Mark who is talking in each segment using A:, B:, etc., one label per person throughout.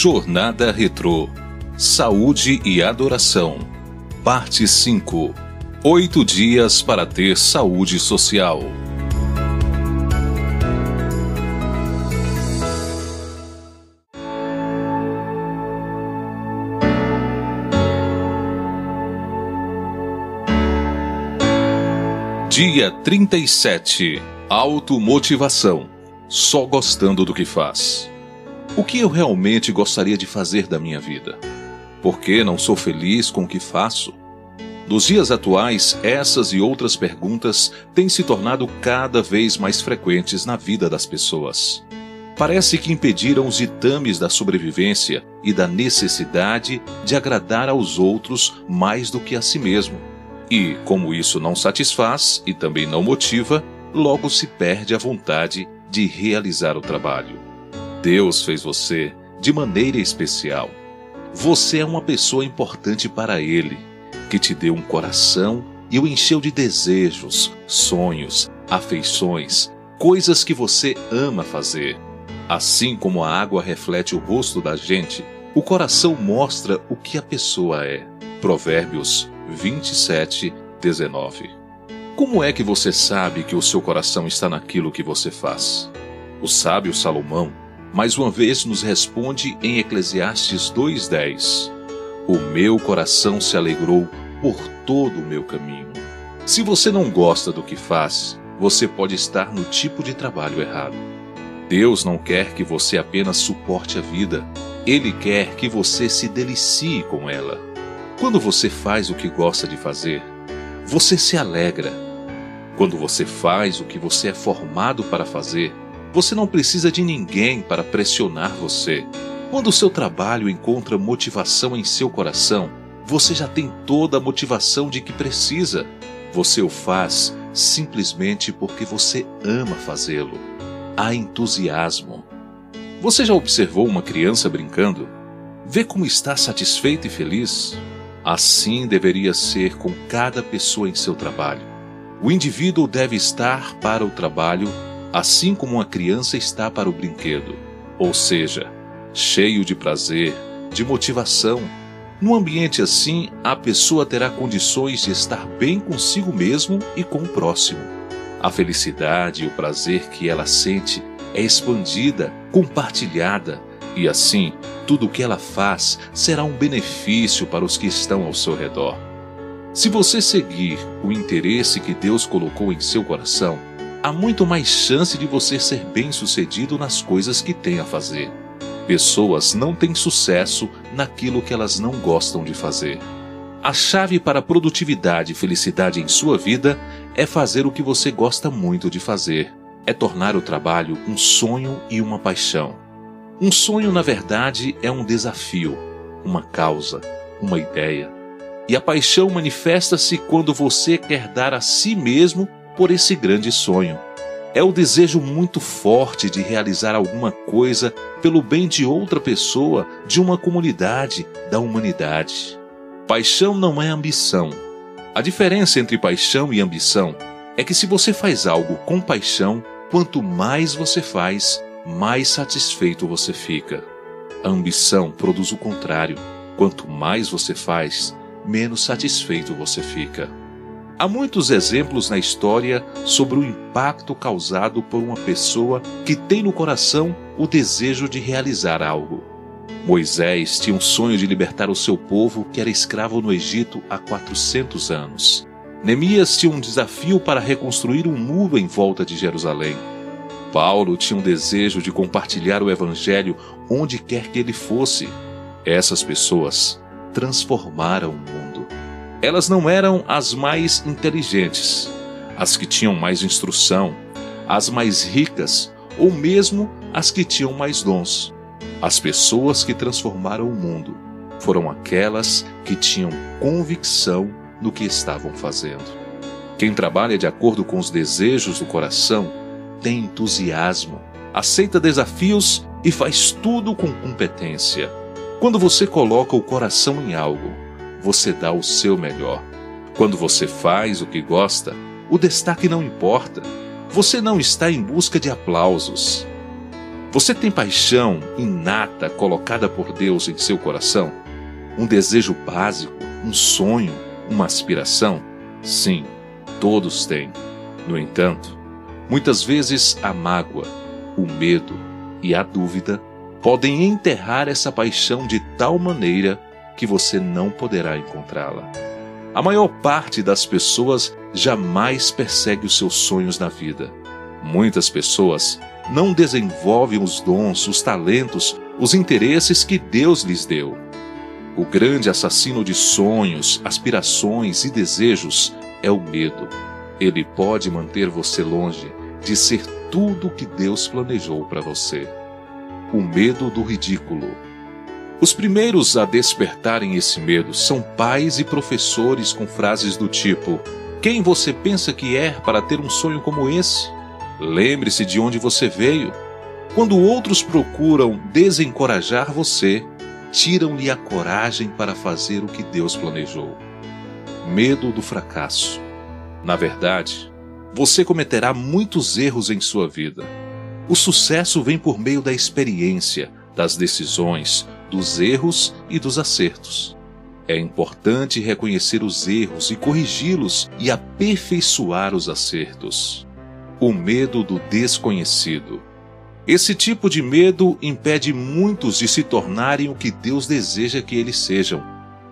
A: Jornada Retrô Saúde e Adoração. Parte 5 Oito dias para ter saúde social. Dia 37 Automotivação. Só gostando do que faz. O que eu realmente gostaria de fazer da minha vida? Por que não sou feliz com o que faço? Nos dias atuais, essas e outras perguntas têm se tornado cada vez mais frequentes na vida das pessoas. Parece que impediram os ditames da sobrevivência e da necessidade de agradar aos outros mais do que a si mesmo. E, como isso não satisfaz e também não motiva, logo se perde a vontade de realizar o trabalho. Deus fez você de maneira especial. Você é uma pessoa importante para Ele, que te deu um coração e o encheu de desejos, sonhos, afeições, coisas que você ama fazer. Assim como a água reflete o rosto da gente, o coração mostra o que a pessoa é. Provérbios 27, 19. Como é que você sabe que o seu coração está naquilo que você faz? O sábio Salomão mais uma vez nos responde em Eclesiastes 2:10. O meu coração se alegrou por todo o meu caminho. Se você não gosta do que faz, você pode estar no tipo de trabalho errado. Deus não quer que você apenas suporte a vida, ele quer que você se delicie com ela. Quando você faz o que gosta de fazer, você se alegra. Quando você faz o que você é formado para fazer, você não precisa de ninguém para pressionar você. Quando o seu trabalho encontra motivação em seu coração, você já tem toda a motivação de que precisa. Você o faz simplesmente porque você ama fazê-lo. Há entusiasmo. Você já observou uma criança brincando? Vê como está satisfeita e feliz? Assim deveria ser com cada pessoa em seu trabalho. O indivíduo deve estar para o trabalho assim como uma criança está para o brinquedo, ou seja, cheio de prazer, de motivação. Num ambiente assim, a pessoa terá condições de estar bem consigo mesmo e com o próximo. A felicidade e o prazer que ela sente é expandida, compartilhada, e assim, tudo o que ela faz será um benefício para os que estão ao seu redor. Se você seguir o interesse que Deus colocou em seu coração, há muito mais chance de você ser bem-sucedido nas coisas que tem a fazer. Pessoas não têm sucesso naquilo que elas não gostam de fazer. A chave para produtividade e felicidade em sua vida é fazer o que você gosta muito de fazer. É tornar o trabalho um sonho e uma paixão. Um sonho, na verdade, é um desafio, uma causa, uma ideia. E a paixão manifesta-se quando você quer dar a si mesmo por esse grande sonho. É o desejo muito forte de realizar alguma coisa pelo bem de outra pessoa, de uma comunidade, da humanidade. Paixão não é ambição. A diferença entre paixão e ambição é que se você faz algo com paixão, quanto mais você faz, mais satisfeito você fica. A ambição produz o contrário. Quanto mais você faz, menos satisfeito você fica. Há muitos exemplos na história sobre o impacto causado por uma pessoa que tem no coração o desejo de realizar algo. Moisés tinha um sonho de libertar o seu povo que era escravo no Egito há 400 anos. Neemias tinha um desafio para reconstruir um muro em volta de Jerusalém. Paulo tinha um desejo de compartilhar o evangelho onde quer que ele fosse. Essas pessoas transformaram o mundo. Elas não eram as mais inteligentes, as que tinham mais instrução, as mais ricas ou mesmo as que tinham mais dons. As pessoas que transformaram o mundo foram aquelas que tinham convicção no que estavam fazendo. Quem trabalha de acordo com os desejos do coração tem entusiasmo, aceita desafios e faz tudo com competência. Quando você coloca o coração em algo, você dá o seu melhor. Quando você faz o que gosta, o destaque não importa. Você não está em busca de aplausos. Você tem paixão inata colocada por Deus em seu coração? Um desejo básico, um sonho, uma aspiração? Sim, todos têm. No entanto, muitas vezes a mágoa, o medo e a dúvida podem enterrar essa paixão de tal maneira que você não poderá encontrá-la. A maior parte das pessoas jamais persegue os seus sonhos na vida. Muitas pessoas não desenvolvem os dons, os talentos, os interesses que Deus lhes deu. O grande assassino de sonhos, aspirações e desejos é o medo. Ele pode manter você longe de ser tudo o que Deus planejou para você. O medo do ridículo. Os primeiros a despertarem esse medo são pais e professores com frases do tipo: Quem você pensa que é para ter um sonho como esse? Lembre-se de onde você veio. Quando outros procuram desencorajar você, tiram-lhe a coragem para fazer o que Deus planejou. Medo do fracasso. Na verdade, você cometerá muitos erros em sua vida. O sucesso vem por meio da experiência, das decisões, dos erros e dos acertos. É importante reconhecer os erros e corrigi-los e aperfeiçoar os acertos o medo do desconhecido. Esse tipo de medo impede muitos de se tornarem o que Deus deseja que eles sejam.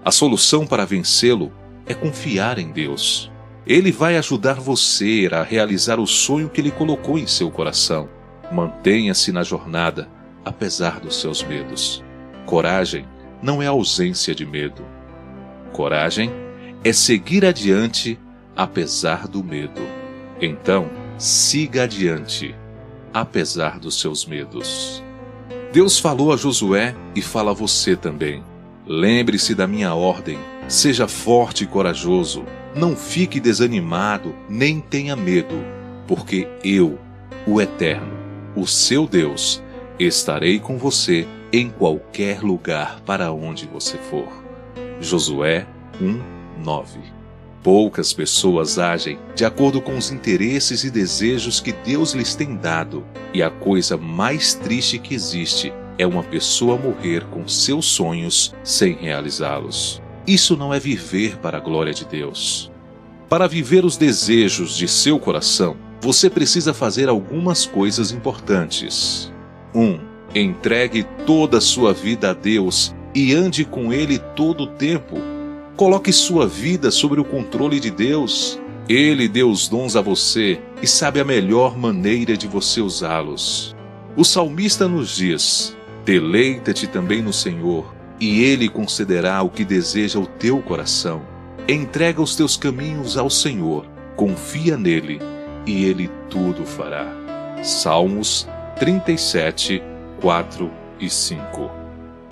A: A solução para vencê-lo é confiar em Deus. Ele vai ajudar você a realizar o sonho que ele colocou em seu coração. Mantenha-se na jornada, apesar dos seus medos. Coragem não é ausência de medo. Coragem é seguir adiante, apesar do medo. Então, siga adiante, apesar dos seus medos. Deus falou a Josué e fala a você também. Lembre-se da minha ordem, seja forte e corajoso, não fique desanimado, nem tenha medo, porque eu, o Eterno, o seu Deus, estarei com você em qualquer lugar para onde você for. Josué 1, 9 Poucas pessoas agem de acordo com os interesses e desejos que Deus lhes tem dado, e a coisa mais triste que existe é uma pessoa morrer com seus sonhos sem realizá-los. Isso não é viver para a glória de Deus. Para viver os desejos de seu coração, você precisa fazer algumas coisas importantes. 1. Um, entregue toda a sua vida a Deus e ande com Ele todo o tempo Coloque sua vida sobre o controle de Deus. Ele deu os dons a você e sabe a melhor maneira de você usá-los. O salmista nos diz: Deleita-te também no Senhor, e Ele concederá o que deseja o teu coração. Entrega os teus caminhos ao Senhor, confia nele, e Ele tudo fará. Salmos 37, 4 e 5.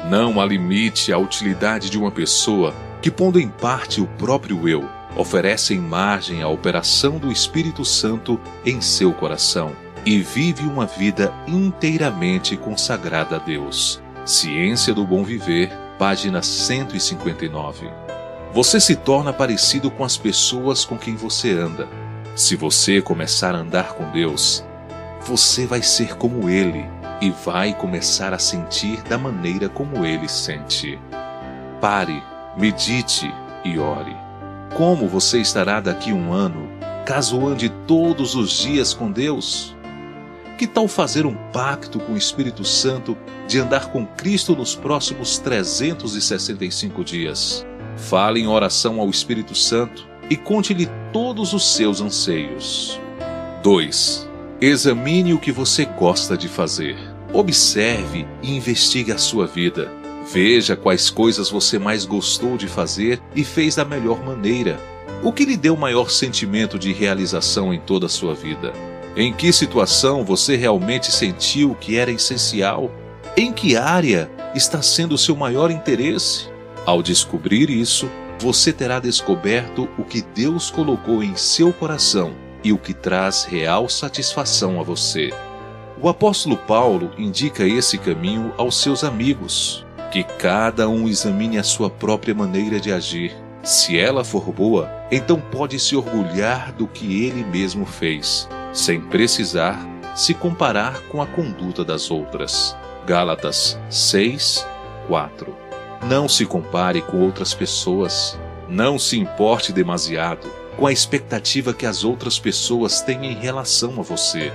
A: Não há limite à utilidade de uma pessoa que, pondo em parte o próprio eu, oferecem margem à operação do Espírito Santo em seu coração e vive uma vida inteiramente consagrada a Deus. Ciência do Bom Viver, página 159. Você se torna parecido com as pessoas com quem você anda. Se você começar a andar com Deus, você vai ser como Ele e vai começar a sentir da maneira como Ele sente. Pare medite e ore. Como você estará daqui um ano, caso ande todos os dias com Deus? Que tal fazer um pacto com o Espírito Santo de andar com Cristo nos próximos 365 dias? Fale em oração ao Espírito Santo e conte-lhe todos os seus anseios. 2. Examine o que você gosta de fazer. Observe e investigue a sua vida Veja quais coisas você mais gostou de fazer e fez da melhor maneira. O que lhe deu maior sentimento de realização em toda a sua vida? Em que situação você realmente sentiu que era essencial? Em que área está sendo o seu maior interesse? Ao descobrir isso, você terá descoberto o que Deus colocou em seu coração e o que traz real satisfação a você. O apóstolo Paulo indica esse caminho aos seus amigos que cada um examine a sua própria maneira de agir. Se ela for boa, então pode se orgulhar do que ele mesmo fez, sem precisar se comparar com a conduta das outras. Gálatas 6, 4. Não se compare com outras pessoas. Não se importe demasiado com a expectativa que as outras pessoas têm em relação a você.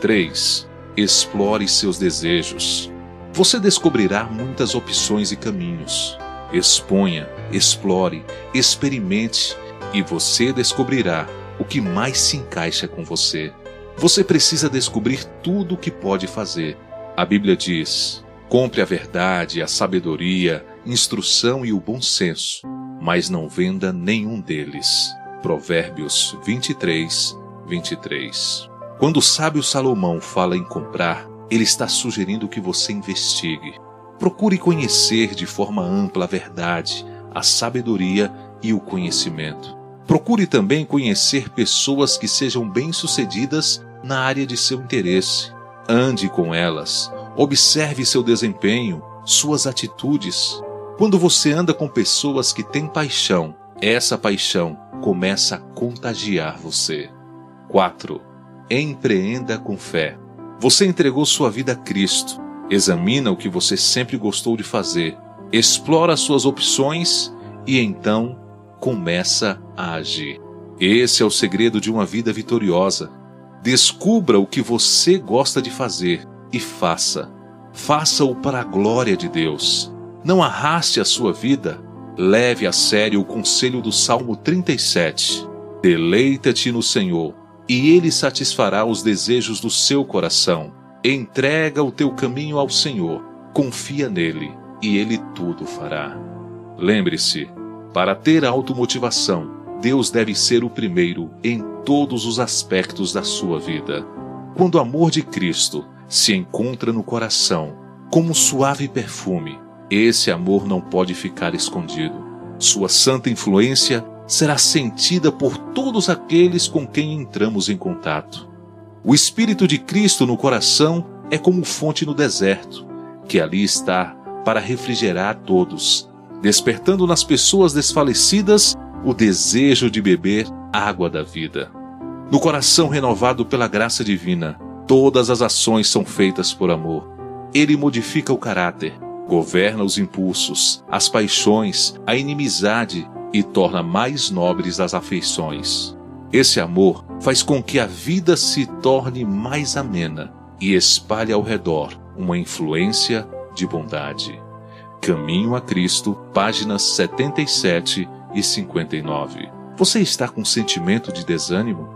A: 3. Explore seus desejos. Você descobrirá muitas opções e caminhos. Exponha, explore, experimente e você descobrirá o que mais se encaixa com você. Você precisa descobrir tudo o que pode fazer. A Bíblia diz: compre a verdade, a sabedoria, instrução e o bom senso, mas não venda nenhum deles. Provérbios 23, 23. Quando o sábio Salomão fala em comprar, ele está sugerindo que você investigue. Procure conhecer de forma ampla a verdade, a sabedoria e o conhecimento. Procure também conhecer pessoas que sejam bem-sucedidas na área de seu interesse. Ande com elas, observe seu desempenho, suas atitudes. Quando você anda com pessoas que têm paixão, essa paixão começa a contagiar você. 4. Empreenda com fé. Você entregou sua vida a Cristo. Examina o que você sempre gostou de fazer. Explora suas opções e então começa a agir. Esse é o segredo de uma vida vitoriosa. Descubra o que você gosta de fazer e faça. Faça-o para a glória de Deus. Não arraste a sua vida Leve a sério o conselho do Salmo 37. Deleita-te no Senhor, e Ele satisfará os desejos do seu coração. Entrega o teu caminho ao Senhor, confia nele, e Ele tudo fará. Lembre-se, para ter automotivação, Deus deve ser o primeiro em todos os aspectos da sua vida. Quando o amor de Cristo se encontra no coração, como suave perfume, esse amor não pode ficar escondido. Sua santa influência será sentida por todos aqueles com quem entramos em contato. O Espírito de Cristo no coração é como fonte no deserto, que ali está para refrigerar a todos, despertando nas pessoas desfalecidas o desejo de beber água da vida. No coração renovado pela graça divina, todas as ações são feitas por amor. Ele modifica o caráter, governa os impulsos, as paixões, a inimizade e torna mais nobres as afeições. Esse amor faz com que a vida se torne mais amena e espalhe ao redor uma influência de bondade. Caminho a Cristo, páginas 77 e 59. Você está com sentimento de desânimo?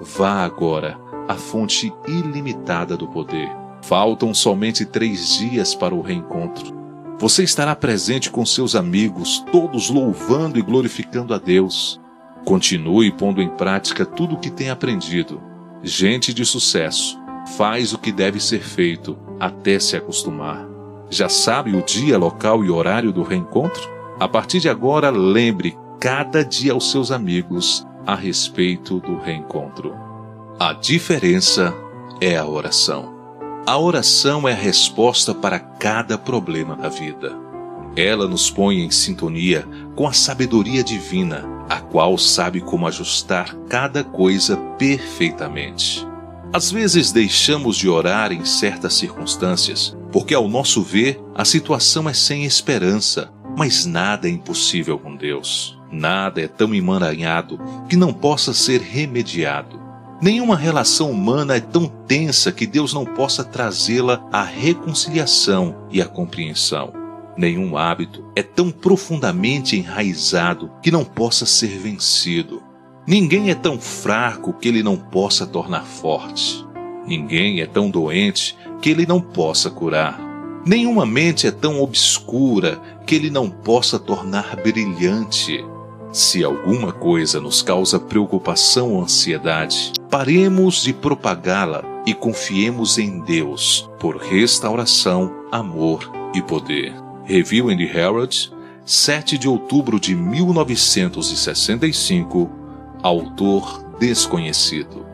A: Vá agora à fonte ilimitada do poder Faltam somente três dias para o reencontro. Você estará presente com seus amigos, todos louvando e glorificando a Deus. Continue pondo em prática tudo o que tem aprendido. Gente de sucesso faz o que deve ser feito até se acostumar. Já sabe o dia, local e horário do reencontro? A partir de agora, lembre cada dia aos seus amigos a respeito do reencontro. A diferença é a oração. A oração é a resposta para cada problema da vida. Ela nos põe em sintonia com a sabedoria divina, a qual sabe como ajustar cada coisa perfeitamente. Às vezes deixamos de orar em certas circunstâncias, porque ao nosso ver a situação é sem esperança, mas nada é impossível com Deus. Nada é tão emaranhado que não possa ser remediado. Nenhuma relação humana é tão tensa que Deus não possa trazê-la à reconciliação e à compreensão. Nenhum hábito é tão profundamente enraizado que não possa ser vencido. Ninguém é tão fraco que ele não possa tornar forte. Ninguém é tão doente que ele não possa curar. Nenhuma mente é tão obscura que ele não possa tornar brilhante. Se alguma coisa nos causa preocupação ou ansiedade, paremos de propagá-la e confiemos em Deus por restauração, amor e poder. Review the Herald, 7 de outubro de 1965, autor desconhecido.